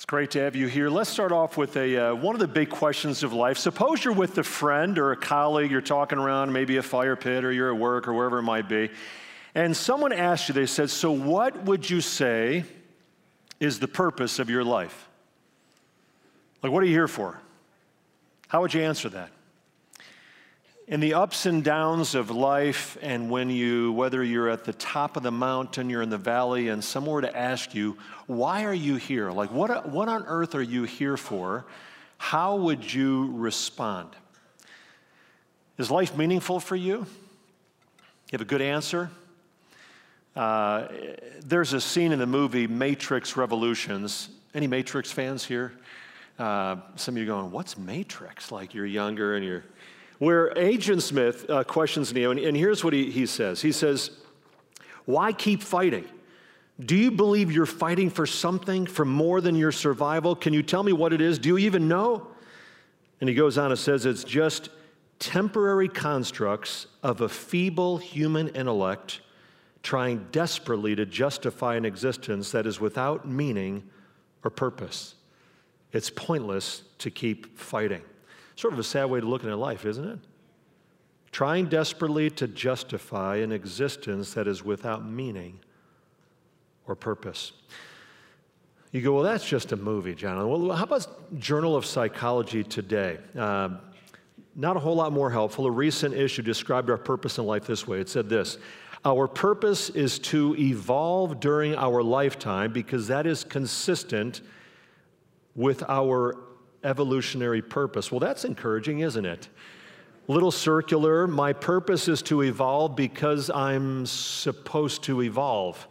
It's great to have you here. Let's start off with a, uh, one of the big questions of life. Suppose you're with a friend or a colleague, you're talking around maybe a fire pit or you're at work or wherever it might be, and someone asked you, they said, So, what would you say is the purpose of your life? Like, what are you here for? How would you answer that? In the ups and downs of life, and when you, whether you're at the top of the mountain, you're in the valley, and someone were to ask you, why are you here? Like, what, what on earth are you here for? How would you respond? Is life meaningful for you? You have a good answer? Uh, there's a scene in the movie Matrix Revolutions. Any Matrix fans here? Uh, some of you going, What's Matrix? Like you're younger and you're where Agent Smith uh, questions Neo, and, and here's what he, he says He says, Why keep fighting? Do you believe you're fighting for something, for more than your survival? Can you tell me what it is? Do you even know? And he goes on and says, It's just temporary constructs of a feeble human intellect trying desperately to justify an existence that is without meaning or purpose. It's pointless to keep fighting. Sort of a sad way to look at life, isn't it? Trying desperately to justify an existence that is without meaning or purpose. You go, well, that's just a movie, John. Well, how about Journal of Psychology today? Uh, not a whole lot more helpful. A recent issue described our purpose in life this way it said this Our purpose is to evolve during our lifetime because that is consistent with our evolutionary purpose. Well, that's encouraging, isn't it? Little circular, my purpose is to evolve because I'm supposed to evolve.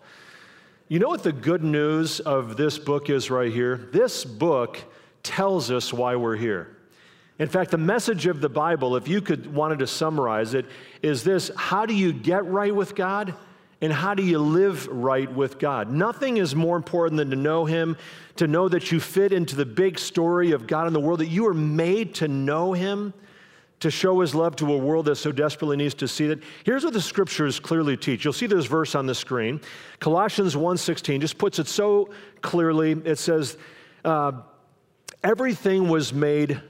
You know what the good news of this book is right here? This book tells us why we're here. In fact, the message of the Bible, if you could wanted to summarize it, is this how do you get right with God? And how do you live right with God? Nothing is more important than to know Him, to know that you fit into the big story of God in the world, that you are made to know Him, to show His love to a world that so desperately needs to see that. Here's what the scriptures clearly teach. You'll see this verse on the screen. Colossians 1.16 just puts it so clearly. It says, uh, everything was made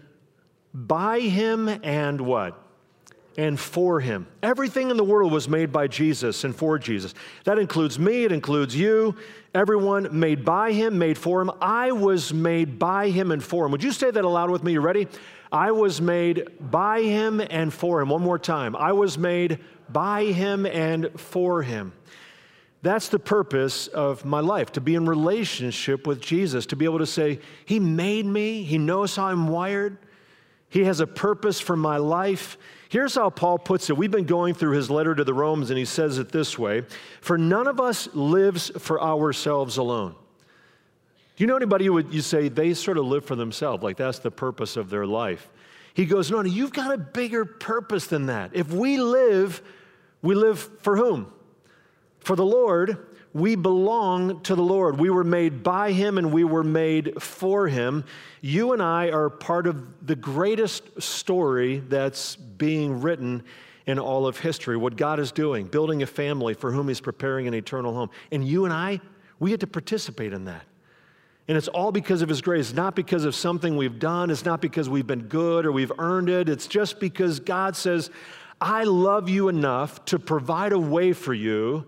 by Him and what? And for him. Everything in the world was made by Jesus and for Jesus. That includes me, it includes you, everyone made by him, made for him. I was made by him and for him. Would you say that aloud with me? You ready? I was made by him and for him. One more time. I was made by him and for him. That's the purpose of my life, to be in relationship with Jesus, to be able to say, He made me, He knows how I'm wired, He has a purpose for my life. Here's how Paul puts it. We've been going through his letter to the Romans, and he says it this way For none of us lives for ourselves alone. Do you know anybody who would you say they sort of live for themselves, like that's the purpose of their life? He goes, No, no, you've got a bigger purpose than that. If we live, we live for whom? For the Lord, we belong to the Lord. We were made by Him and we were made for Him. You and I are part of the greatest story that's being written in all of history. What God is doing, building a family for whom He's preparing an eternal home. And you and I, we get to participate in that. And it's all because of His grace, not because of something we've done. It's not because we've been good or we've earned it. It's just because God says, I love you enough to provide a way for you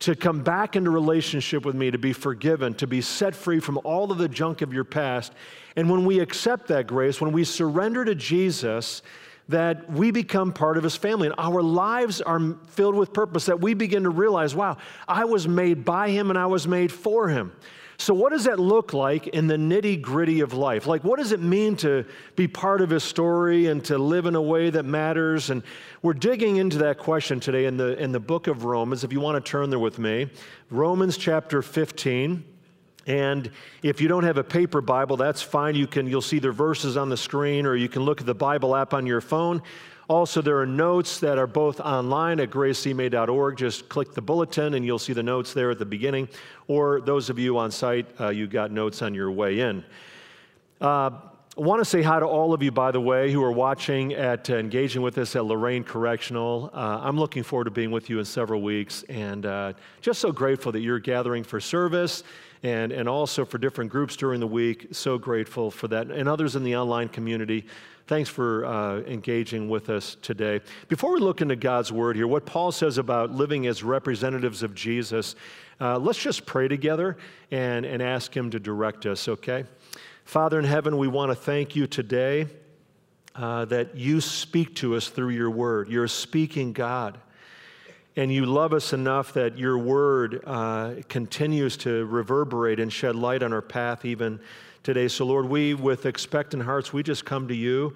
to come back into relationship with me, to be forgiven, to be set free from all of the junk of your past. And when we accept that grace, when we surrender to Jesus, that we become part of his family and our lives are filled with purpose, that we begin to realize, wow, I was made by him and I was made for him. So, what does that look like in the nitty gritty of life? Like, what does it mean to be part of his story and to live in a way that matters? And we're digging into that question today in the, in the book of Romans. If you want to turn there with me, Romans chapter 15. And if you don't have a paper Bible, that's fine. You can, you'll see the verses on the screen, or you can look at the Bible app on your phone. Also, there are notes that are both online at gracecma.org. Just click the bulletin and you'll see the notes there at the beginning. Or those of you on site, uh, you got notes on your way in. Uh, I want to say hi to all of you, by the way, who are watching at uh, engaging with us at Lorain Correctional. Uh, I'm looking forward to being with you in several weeks and uh, just so grateful that you're gathering for service and, and also for different groups during the week. So grateful for that. And others in the online community. Thanks for uh, engaging with us today. Before we look into God's word here, what Paul says about living as representatives of Jesus, uh, let's just pray together and, and ask Him to direct us, okay? Father in heaven, we want to thank you today uh, that you speak to us through your word. You're a speaking God. And you love us enough that your word uh, continues to reverberate and shed light on our path even today. So, Lord, we, with expectant hearts, we just come to you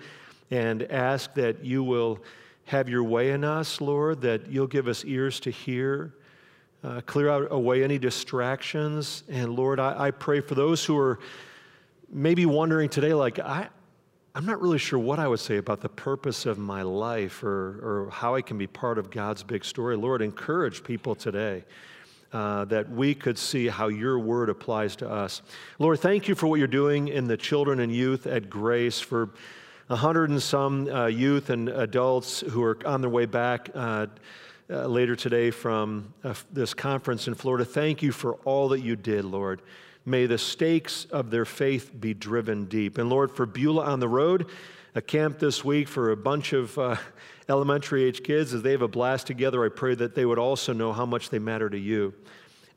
and ask that you will have your way in us, Lord, that you'll give us ears to hear, uh, clear out away any distractions. And Lord, I, I pray for those who are maybe wondering today, like, I, I'm not really sure what I would say about the purpose of my life or, or how I can be part of God's big story. Lord, encourage people today uh, that we could see how your word applies to us. Lord, thank you for what you're doing in the children and youth at Grace, for a hundred and some uh, youth and adults who are on their way back. Uh, uh later today, from uh, this conference in Florida. Thank you for all that you did, Lord. May the stakes of their faith be driven deep. And Lord, for Beulah on the Road, a camp this week for a bunch of uh, elementary age kids as they have a blast together. I pray that they would also know how much they matter to you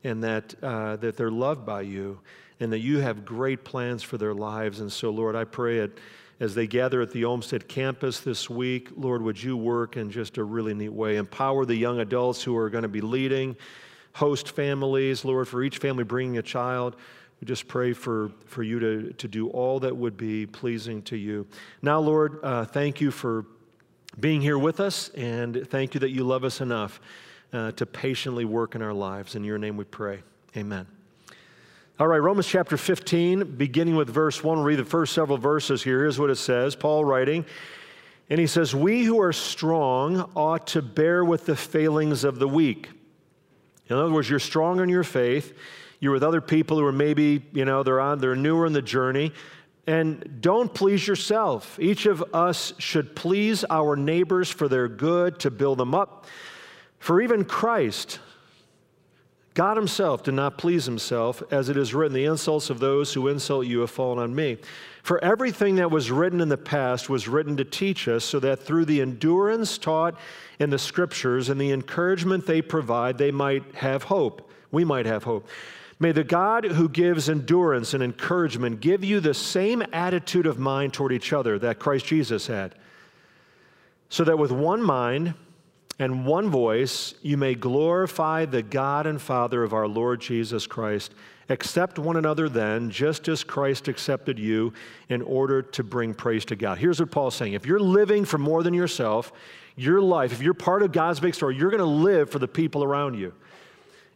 and that, uh, that they're loved by you and that you have great plans for their lives. And so, Lord, I pray it as they gather at the Olmsted campus this week. Lord, would you work in just a really neat way? Empower the young adults who are going to be leading, host families, Lord, for each family bringing a child. We just pray for, for you to, to do all that would be pleasing to you. Now, Lord, uh, thank you for being here with us, and thank you that you love us enough uh, to patiently work in our lives. In your name we pray. Amen. All right, Romans chapter 15, beginning with verse 1. We'll read the first several verses here. Here's what it says Paul writing, and he says, We who are strong ought to bear with the failings of the weak. In other words, you're strong in your faith. You're with other people who are maybe, you know, they're on, they're newer in the journey. And don't please yourself. Each of us should please our neighbors for their good, to build them up. For even Christ, God Himself, did not please Himself, as it is written, The insults of those who insult you have fallen on me. For everything that was written in the past was written to teach us, so that through the endurance taught in the Scriptures and the encouragement they provide, they might have hope. We might have hope. May the God who gives endurance and encouragement give you the same attitude of mind toward each other that Christ Jesus had, so that with one mind and one voice you may glorify the God and Father of our Lord Jesus Christ. Accept one another then, just as Christ accepted you, in order to bring praise to God. Here's what Paul's saying if you're living for more than yourself, your life, if you're part of God's big story, you're going to live for the people around you.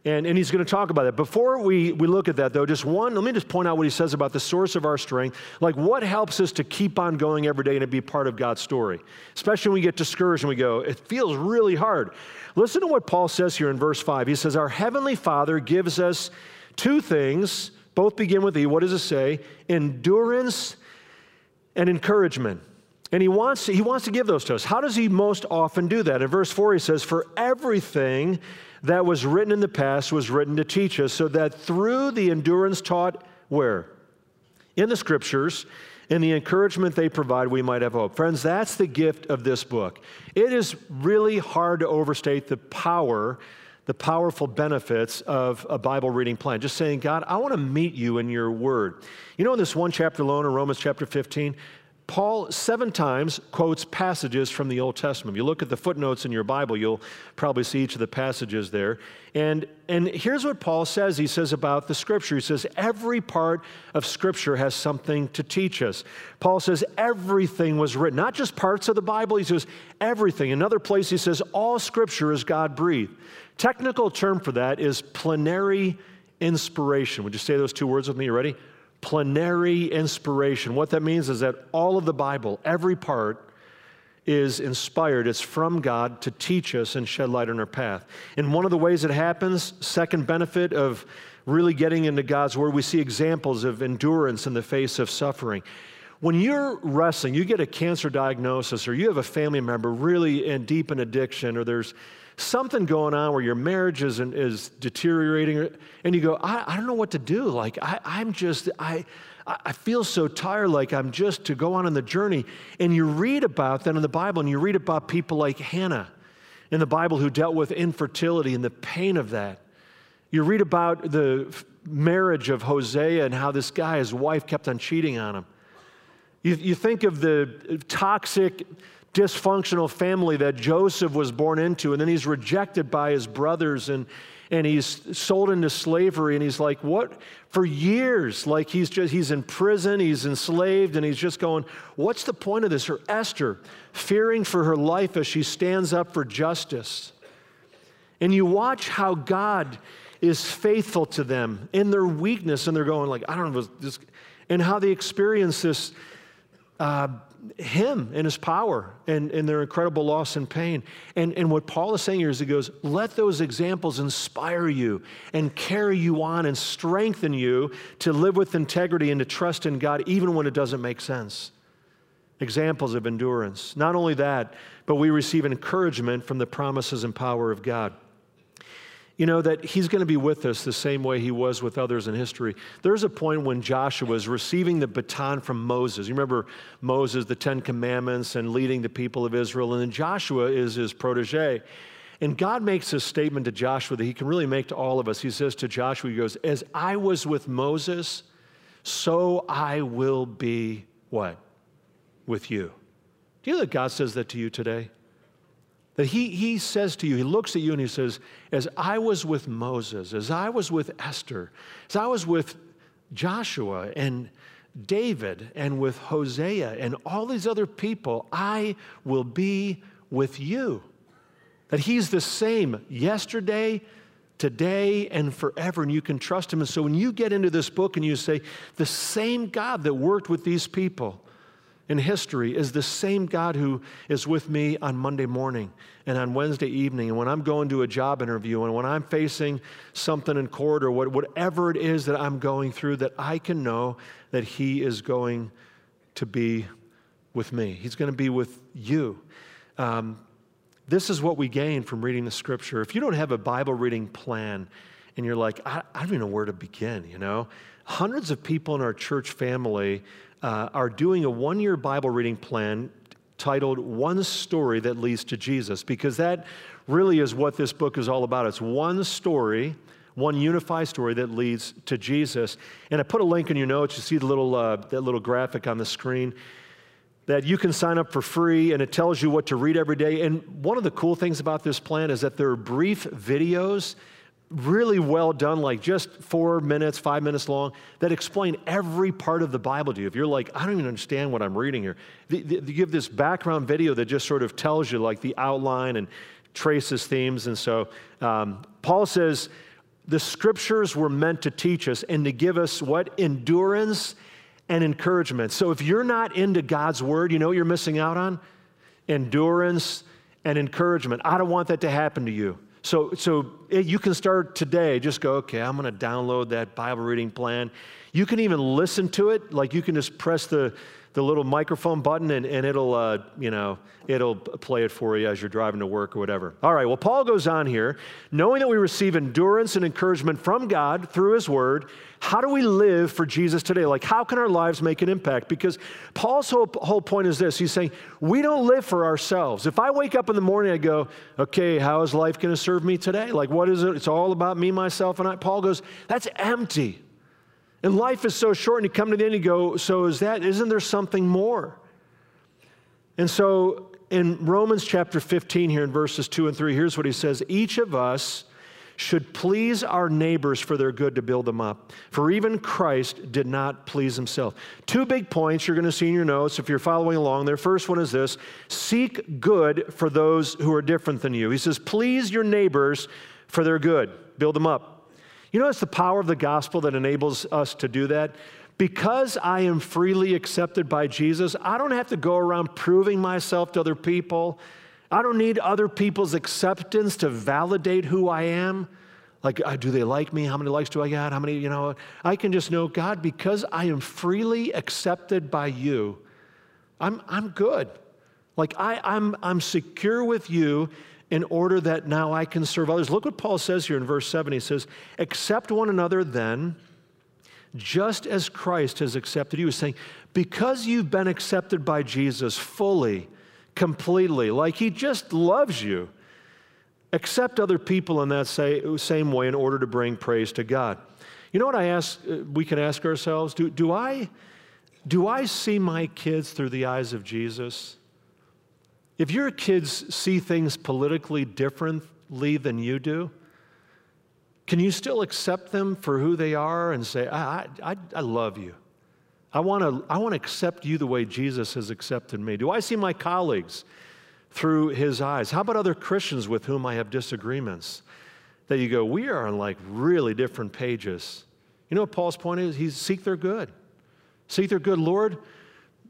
And, and he's going to talk about that. Before we, we look at that, though, just one, let me just point out what he says about the source of our strength. Like, what helps us to keep on going every day and to be part of God's story? Especially when we get discouraged and we go, it feels really hard. Listen to what Paul says here in verse 5. He says, Our Heavenly Father gives us two things, both begin with E. What does it say? Endurance and encouragement. And he wants, he wants to give those to us. How does he most often do that? In verse 4, he says, For everything that was written in the past was written to teach us, so that through the endurance taught where? In the scriptures, in the encouragement they provide, we might have hope. Friends, that's the gift of this book. It is really hard to overstate the power, the powerful benefits of a Bible reading plan. Just saying, God, I want to meet you in your word. You know, in this one chapter alone in Romans chapter 15, Paul seven times quotes passages from the Old Testament. If you look at the footnotes in your Bible, you'll probably see each of the passages there. And, and here's what Paul says he says about the Scripture. He says, Every part of Scripture has something to teach us. Paul says, Everything was written, not just parts of the Bible. He says, Everything. Another place, he says, All Scripture is God breathed. Technical term for that is plenary inspiration. Would you say those two words with me? You ready? plenary inspiration. What that means is that all of the Bible, every part, is inspired. It's from God to teach us and shed light on our path. And one of the ways it happens, second benefit of really getting into God's Word, we see examples of endurance in the face of suffering. When you're wrestling, you get a cancer diagnosis, or you have a family member really in deep in addiction, or there's something going on where your marriage is, is deteriorating, and you go, I, I don't know what to do. Like, I, I'm just, I, I feel so tired, like I'm just to go on in the journey. And you read about that in the Bible, and you read about people like Hannah in the Bible who dealt with infertility and the pain of that. You read about the marriage of Hosea and how this guy, his wife, kept on cheating on him. You, you think of the toxic, dysfunctional family that Joseph was born into, and then he's rejected by his brothers and, and he's sold into slavery. And he's like, what? For years, like he's just, he's in prison, he's enslaved, and he's just going, what's the point of this? Or Esther, fearing for her life as she stands up for justice. And you watch how God is faithful to them in their weakness, and they're going like, I don't know, this, and how they experience this, uh, him and his power and, and their incredible loss and pain. And, and what Paul is saying here is he goes, let those examples inspire you and carry you on and strengthen you to live with integrity and to trust in God even when it doesn't make sense. Examples of endurance. Not only that, but we receive encouragement from the promises and power of God you know, that he's going to be with us the same way he was with others in history. There's a point when Joshua is receiving the baton from Moses. You remember Moses, the Ten Commandments, and leading the people of Israel, and then Joshua is his protege. And God makes a statement to Joshua that he can really make to all of us. He says to Joshua, He goes, As I was with Moses, so I will be what? With you. Do you know that God says that to you today? That he, he says to you, he looks at you and he says, As I was with Moses, as I was with Esther, as I was with Joshua and David and with Hosea and all these other people, I will be with you. That he's the same yesterday, today, and forever, and you can trust him. And so when you get into this book and you say, The same God that worked with these people, in history is the same God who is with me on Monday morning and on Wednesday evening, and when I'm going to a job interview, and when I'm facing something in court or whatever it is that I'm going through, that I can know that He is going to be with me. He's going to be with you. Um, this is what we gain from reading the scripture. If you don't have a Bible reading plan and you're like, I, I don't even know where to begin, you know, hundreds of people in our church family uh, are doing a one year Bible reading plan titled One Story That Leads to Jesus, because that really is what this book is all about. It's one story, one unified story that leads to Jesus. And I put a link in your notes. You see the little, uh, that little graphic on the screen that you can sign up for free and it tells you what to read every day. And one of the cool things about this plan is that there are brief videos really well done, like just four minutes, five minutes long, that explain every part of the Bible to you. If you're like, I don't even understand what I'm reading here, they, they, give this background video that just sort of tells you like the outline and traces themes. And so um, Paul says the scriptures were meant to teach us and to give us what? Endurance and encouragement. So if you're not into God's word, you know you're missing out on? Endurance and encouragement. I don't want that to happen to you. So, so eh, you can start today, just go, okay, I'm going to download that Bible reading plan. You can even listen to it, like you can just press the, the little microphone button and, and it'll, uh, you know, it'll play it for you as you're driving to work or whatever. All right, well, Paul goes on here. Knowing that we receive endurance and encouragement from God through his word, how do we live for Jesus today? Like, how can our lives make an impact? Because Paul's whole, whole point is this He's saying, we don't live for ourselves. If I wake up in the morning, I go, okay, how is life going to serve me today? Like, what is it? It's all about me, myself, and I. Paul goes, that's empty. And life is so short, and you come to the end and you go, so is that, isn't there something more? And so in Romans chapter 15, here in verses 2 and 3, here's what he says Each of us should please our neighbors for their good to build them up. For even Christ did not please himself. Two big points you're going to see in your notes if you're following along there. First one is this seek good for those who are different than you. He says, please your neighbors for their good, build them up. You know, it's the power of the gospel that enables us to do that. Because I am freely accepted by Jesus, I don't have to go around proving myself to other people. I don't need other people's acceptance to validate who I am. Like, uh, do they like me? How many likes do I got? How many, you know? I can just know, God, because I am freely accepted by you, I'm, I'm good. Like, I, I'm, I'm secure with you in order that now I can serve others. Look what Paul says here in verse 7. He says, Accept one another then, just as Christ has accepted you. He's saying, Because you've been accepted by Jesus fully, completely, like he just loves you, accept other people in that same way in order to bring praise to God. You know what I ask, uh, we can ask ourselves? Do, do, I, do I see my kids through the eyes of Jesus? If your kids see things politically differently than you do, can you still accept them for who they are and say, I, I, I love you? I want to I want to accept you the way Jesus has accepted me. Do I see my colleagues through his eyes? How about other Christians with whom I have disagreements? That you go, we are on like really different pages. You know what Paul's point is? He's seek their good. Seek their good. Lord,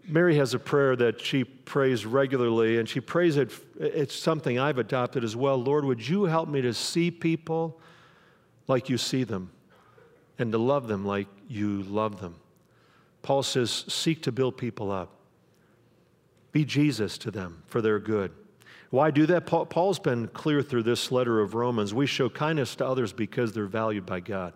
Mary has a prayer that she prays regularly, and she prays it. It's something I've adopted as well. Lord, would you help me to see people like you see them and to love them like you love them? Paul says, seek to build people up. Be Jesus to them for their good. Why do that? Paul's been clear through this letter of Romans. We show kindness to others because they're valued by God.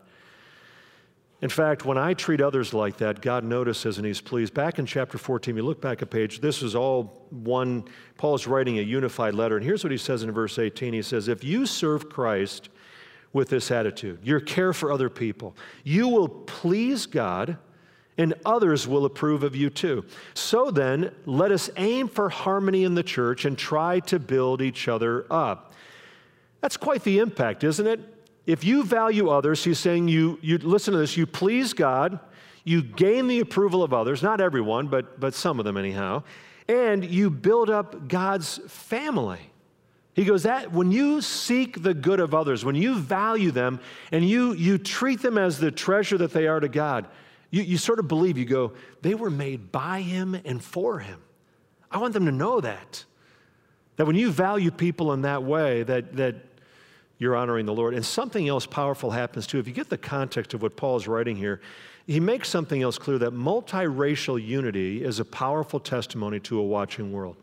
In fact, when I treat others like that, God notices and He's pleased. Back in chapter 14, you look back a page, this is all one, Paul is writing a unified letter. And here's what he says in verse 18 He says, If you serve Christ with this attitude, your care for other people, you will please God and others will approve of you too. So then, let us aim for harmony in the church and try to build each other up. That's quite the impact, isn't it? If you value others, he's saying you, you listen to this, you please God, you gain the approval of others, not everyone, but, but some of them anyhow, and you build up God's family. He goes that when you seek the good of others, when you value them and you, you treat them as the treasure that they are to God, you, you sort of believe, you go, they were made by Him and for Him. I want them to know that. That when you value people in that way, that, that you're honoring the Lord. And something else powerful happens too. If you get the context of what Paul is writing here, he makes something else clear that multiracial unity is a powerful testimony to a watching world.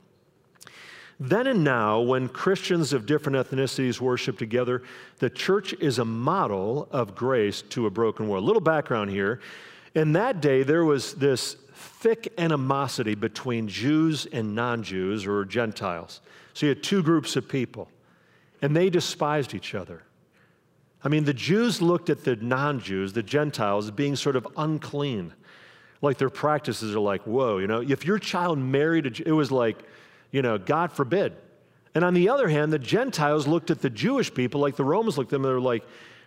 Then and now, when Christians of different ethnicities worship together, the church is a model of grace to a broken world. A little background here. In that day, there was this thick animosity between Jews and non Jews or Gentiles. So you had two groups of people and they despised each other. I mean, the Jews looked at the non Jews, the Gentiles, as being sort of unclean. Like their practices are like, whoa, you know, if your child married, a, it was like, you know, God forbid. And on the other hand, the Gentiles looked at the Jewish people like the Romans looked at them, and they're like,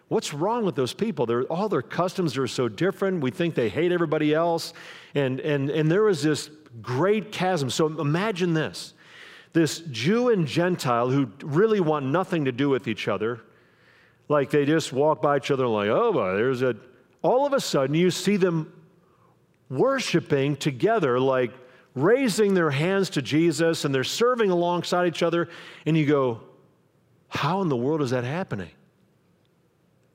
what's wrong with those people? They're, all their customs are so different. We think they hate everybody else. And, and, and there was this great chasm. So imagine this this Jew and Gentile who really want nothing to do with each other, like they just walk by each other and like, oh, boy, there's a. All of a sudden, you see them worshiping together, like raising their hands to Jesus, and they're serving alongside each other, and you go, how in the world is that happening?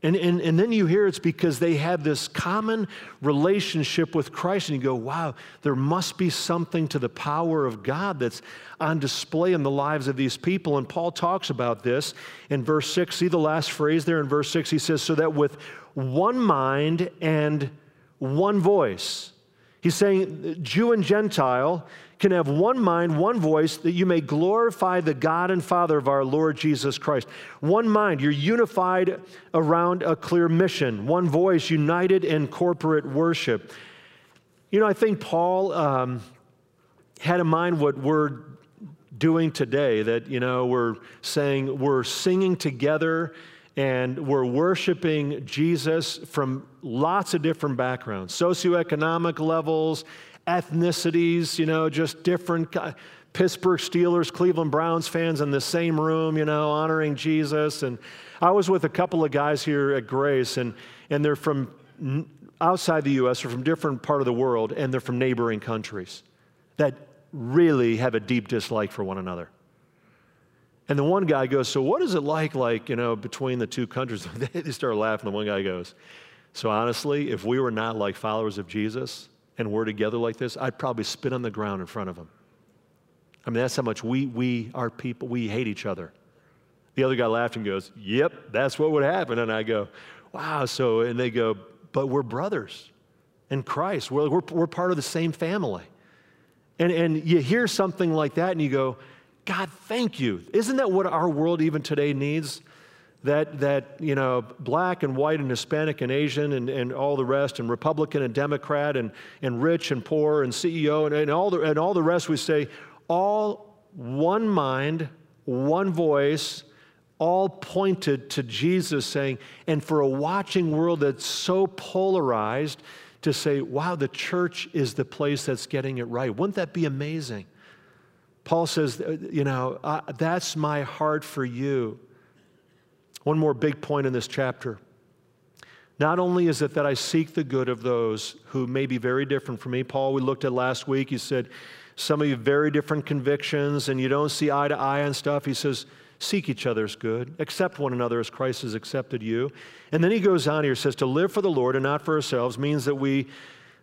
And, and, and then you hear it's because they have this common relationship with Christ, and you go, wow, there must be something to the power of God that's on display in the lives of these people. And Paul talks about this in verse 6. See the last phrase there in verse 6? He says, so that with one mind and one voice, he's saying, Jew and Gentile, can have one mind, one voice, that you may glorify the God and Father of our Lord Jesus Christ. One mind, you're unified around a clear mission. One voice, united in corporate worship. You know, I think Paul um, had in mind what we're doing today that, you know, we're saying we're singing together and we're worshiping Jesus from lots of different backgrounds, socioeconomic levels, ethnicities, you know, just different. Pittsburgh Steelers, Cleveland Browns fans in the same room, you know, honoring Jesus. And I was with a couple of guys here at Grace, and, and they're from outside the U.S. or from different part of the world, and they're from neighboring countries that really have a deep dislike for one another. And the one guy goes, So what is it like, like, you know, between the two countries? they start laughing. The one guy goes, So honestly, if we were not like followers of Jesus, and we're together like this, I'd probably spit on the ground in front of them. I mean, that's how much we, we, our people, we hate each other. The other guy laughed and goes, Yep, that's what would happen. And I go, Wow. So, and they go, But we're brothers in Christ. We're, we're, we're part of the same family. And, and you hear something like that and you go, God, thank you. Isn't that what our world even today needs? That, that you know, black and white and Hispanic and Asian and, and all the rest, and Republican and Democrat and, and rich and poor and CEO and, and, all the, and all the rest, we say, all one mind, one voice, all pointed to Jesus, saying, and for a watching world that's so polarized, to say, wow, the church is the place that's getting it right. Wouldn't that be amazing? Paul says, uh, you know, that's my heart for you. One more big point in this chapter. Not only is it that I seek the good of those who may be very different from me, Paul, we looked at last week, he said, some of you very different convictions and you don't see eye to eye on stuff. He says, seek each other's good, accept one another as Christ has accepted you. And then he goes on here, he says, to live for the Lord and not for ourselves means that we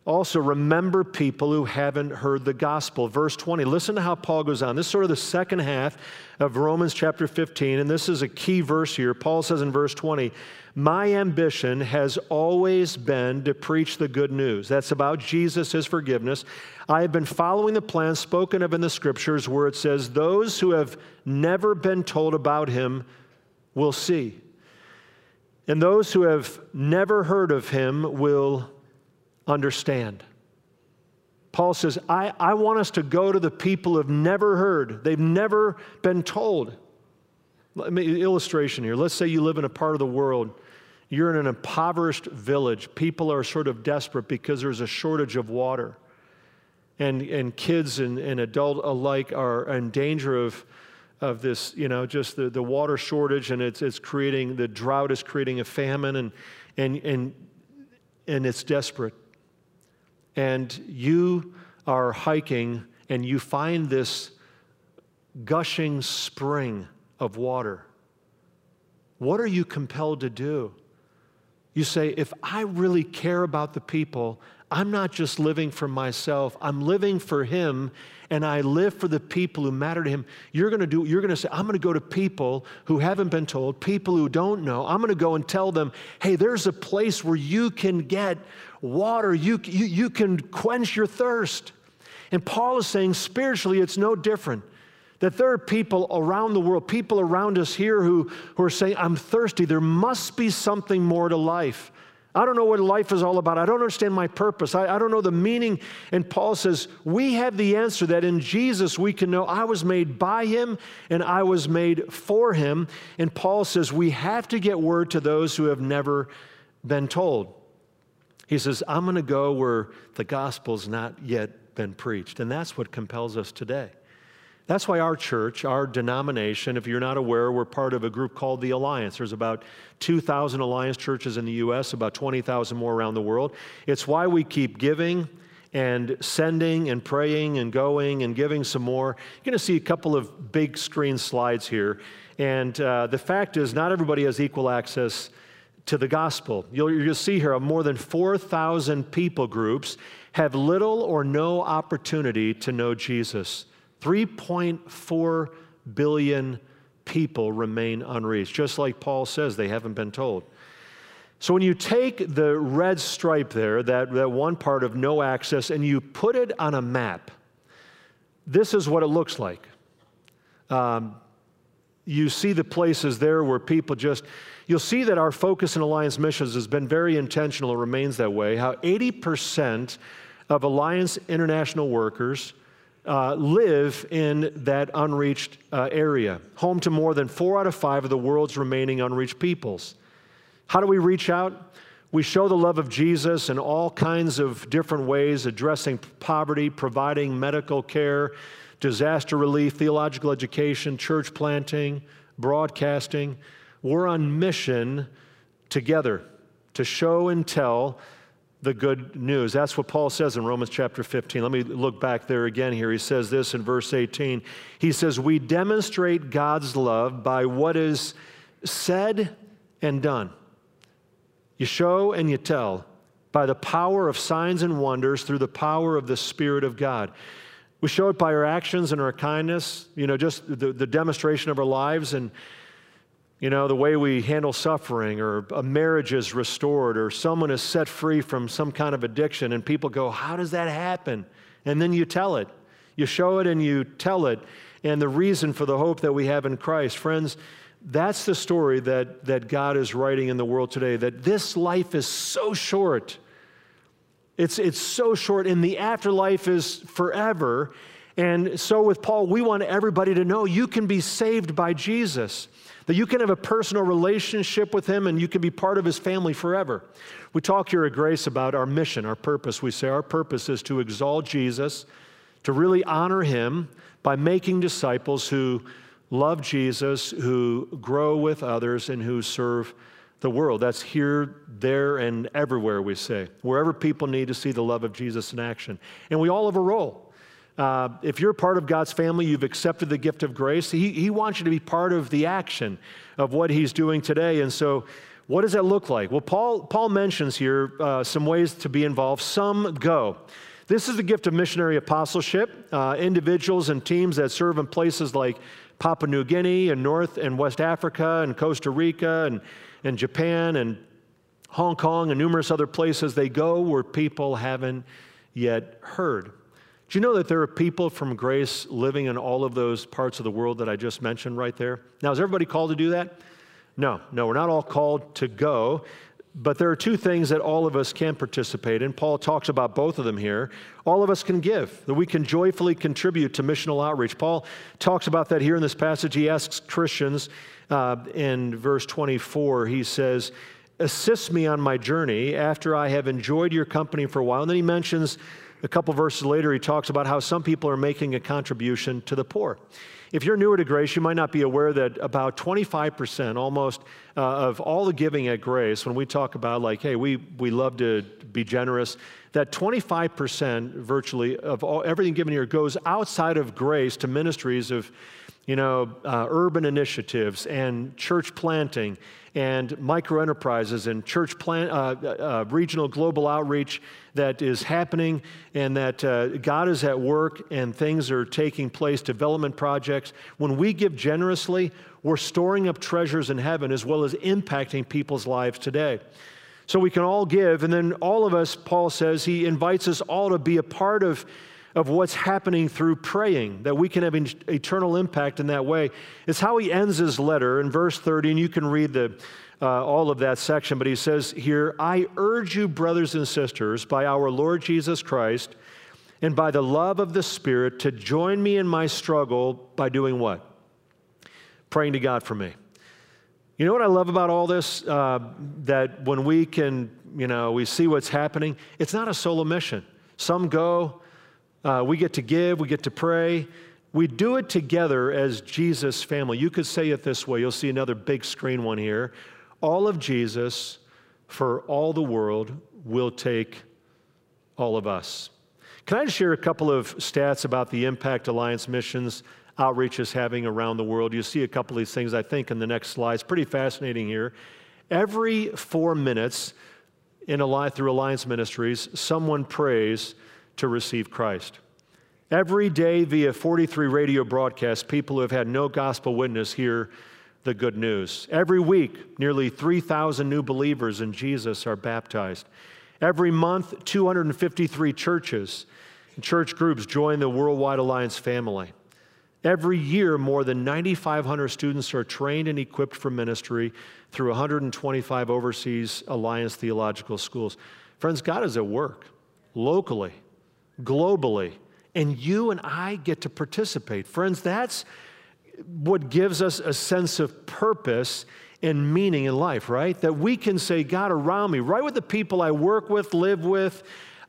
also remember people who haven't heard the gospel. Verse 20, listen to how Paul goes on. This is sort of the second half of Romans chapter 15, and this is a key verse here. Paul says in verse 20, My ambition has always been to preach the good news. That's about Jesus, his forgiveness. I have been following the plan spoken of in the scriptures where it says, Those who have never been told about him will see. And those who have never heard of him will understand. Paul says, I, I want us to go to the people who've never heard, they've never been told. Let me, illustration here. Let's say you live in a part of the world, you're in an impoverished village. People are sort of desperate because there's a shortage of water. And, and kids and, and adult alike are in danger of, of this, you know, just the, the water shortage, and it's, it's creating, the drought is creating a famine, and, and, and, and it's desperate and you are hiking and you find this gushing spring of water, what are you compelled to do? You say, if I really care about the people, I'm not just living for myself, I'm living for Him, and I live for the people who matter to Him. You're gonna do, you're gonna say, I'm gonna go to people who haven't been told, people who don't know. I'm gonna go and tell them, hey, there's a place where you can get water, you, you, you can quench your thirst. And Paul is saying spiritually, it's no different. That there are people around the world, people around us here who, who are saying, I'm thirsty. There must be something more to life. I don't know what life is all about. I don't understand my purpose. I, I, don't know the meaning. And Paul says, We have the answer that in Jesus we can know I was made by him and I was made for him. And Paul says, We have to get word to those who have never been told. He says, I'm going to go where the gospel's not yet been preached. And that's what compels us today. That's why our church, our denomination, if you're not aware, we're part of a group called the Alliance. There's about 2,000 Alliance churches in the U.S., about 20,000 more around the world. It's why we keep giving and sending and praying and going and giving some more. You're going to see a couple of big screen slides here. And uh, the fact is, not everybody has equal access to the gospel. You'll, you'll see here more than 4,000 people groups have little or no opportunity to know Jesus. 3.4 billion people remain unreached. Just like Paul says, they haven't been told. So when you take the red stripe there, that, that one part of no access, and you put it on a map, this is what it looks like. Um, you see the places there where people just, You'll see that our focus in Alliance missions has been very intentional, and remains that way. How 80% of Alliance international workers uh, live in that unreached uh, area, home to more than four out of five of the world's remaining unreached peoples. How do we reach out? We show the love of Jesus in all kinds of different ways, addressing poverty, providing medical care, disaster relief, theological education, church planting, broadcasting. We're on mission together to show and tell the good news. That's what Paul says in Romans chapter 15. Let me look back there again here. He says this in verse 18. He says, We demonstrate God's love by what is said and done. You show and you tell by the power of signs and wonders through the power of the Spirit of God. We show it by our actions and our kindness, you know, just the, the demonstration of our lives. And You know, the way we handle suffering, or a marriage is restored, or someone is set free from some kind of addiction, and people go, How does that happen? And then you tell it. You show it and you tell it, and the reason for the hope that we have in Christ. Friends, that's the story that, that God is writing in the world today that this life is so short. It's, it's so short, and the afterlife is forever. And so, with Paul, we want everybody to know you can be saved by Jesus. That you can have a personal relationship with Him and you can be part of His family forever. We talk here at Grace about our mission, our purpose. We say our purpose is to exalt Jesus, to really honor Him by making disciples who love Jesus, who grow with others, and who serve the world. That's here, there, and everywhere, we say. Wherever people need to see the love of Jesus in action. And we all have a role. Uh, if you're part of God's family, you've accepted the gift of grace, he, he wants you to be part of the action of what He's doing today. And so, what does that look like? Well, Paul, Paul mentions here uh, some ways to be involved. Some go. This is the gift of missionary apostleship. Uh, individuals and teams that serve in places like Papua New Guinea and North and West Africa and Costa Rica and, and Japan and Hong Kong and numerous other places, they go where people haven't yet heard. Do you know that there are people from Grace living in all of those parts of the world that I just mentioned right there? Now, is everybody called to do that? No, no, we're not all called to go. But there are two things that all of us can participate in. Paul talks about both of them here. All of us can give, that we can joyfully contribute to missional outreach. Paul talks about that here in this passage. He asks Christians uh, in verse 24, he says, Assist me on my journey after I have enjoyed your company for a while. And then he mentions a couple verses later, he talks about how some people are making a contribution to the poor. If you're newer to Grace, you might not be aware that about 25% almost uh, of all the giving at Grace, when we talk about like, hey, we, we love to be generous, that 25% virtually of all, everything given here goes outside of Grace to ministries of you know, uh, urban initiatives and church planting and micro enterprises and church plant, uh, uh, uh, regional global outreach that is happening and that uh, God is at work and things are taking place, development projects. When we give generously, we're storing up treasures in heaven as well as impacting people's lives today. So we can all give, and then all of us, Paul says, he invites us all to be a part of of what's happening through praying, that we can have eternal impact in that way. It's how he ends his letter in verse 30, and you can read the, uh, all of that section, but he says here, I urge you, brothers and sisters, by our Lord Jesus Christ and by the love of the Spirit, to join me in my struggle by doing what? Praying to God for me. You know what I love about all this? Uh, that when we can, you know, we see what's happening, it's not a solo mission. Some go, uh, we get to give, we get to pray. We do it together as Jesus' family. You could say it this way. You'll see another big screen one here. All of Jesus for all the world will take all of us. Can I just share a couple of stats about the impact Alliance Missions outreach is having around the world? You see a couple of these things, I think, in the next slide. It's pretty fascinating here. Every four minutes in through Alliance Ministries, someone prays to receive Christ. Every day, via 43 radio broadcasts, people who have had no gospel witness hear the good news. Every week, nearly 3,000 new believers in Jesus are baptized. Every month, 253 churches and church groups join the Worldwide Alliance family. Every year, more than 9,500 students are trained and equipped for ministry through 125 overseas Alliance theological schools. Friends, God is at work locally globally, and you and I get to participate. Friends, that's what gives us a sense of purpose and meaning in life, right? That we can say, God, around me, right with the people I work with, live with,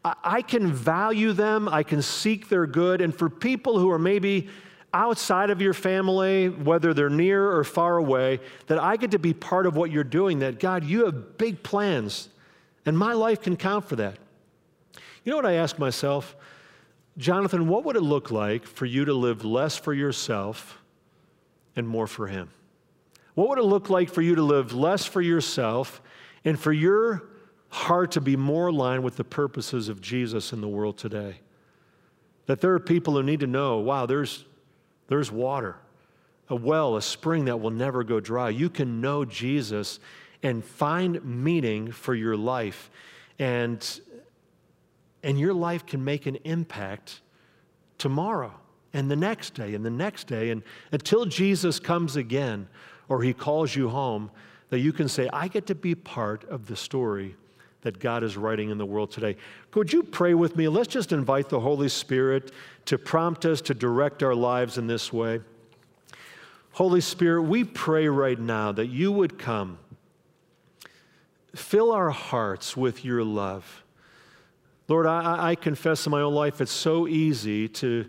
I can value them, I can seek their good. And for people who are maybe outside of your family, whether they're near or far away, that I get to be part of what you're doing, that God, you have big plans, and my life can count for that. You know what I ask myself? Jonathan, what would it look like for you to live less for yourself and more for Him? What would it look like for you to live less for yourself and for your heart to be more aligned with the purposes of Jesus in the world today? That there are people who need to know wow, there's, there's water, a well, a spring that will never go dry. You can know Jesus and find meaning for your life. And, and your life can make an impact tomorrow and the next day and the next day. And until Jesus comes again or he calls you home, that you can say, I get to be part of the story that God is writing in the world today. Could you pray with me? Let's just invite the Holy Spirit to prompt us to direct our lives in this way. Holy Spirit, we pray right now that you would come, fill our hearts with your love. Lord, I, I confess in my own life it's so easy to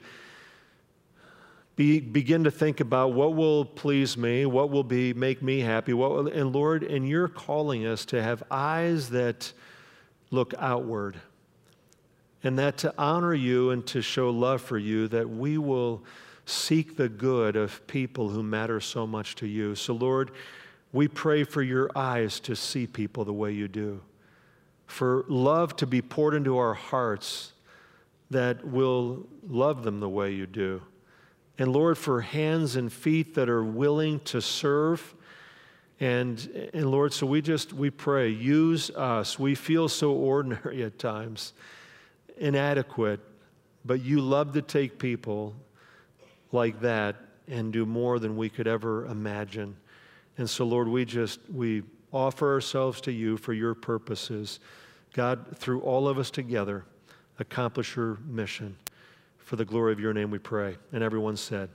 be, begin to think about what will please me, what will be make me happy. Will, and Lord, and you're calling us to have eyes that look outward, and that to honor you and to show love for you, that we will seek the good of people who matter so much to you. So, Lord, we pray for your eyes to see people the way you do, for love to be poured into our hearts that will love them the way you do. And Lord, for hands and feet that are willing to serve. And, and Lord, so we just, we pray, use us. We feel so ordinary at times, inadequate, but you love to take people like that and do more than we could ever imagine. And so, Lord, we just, we offer ourselves to you for your purposes. God, through all of us together, accomplish your mission. For the glory of your name we pray. And everyone said,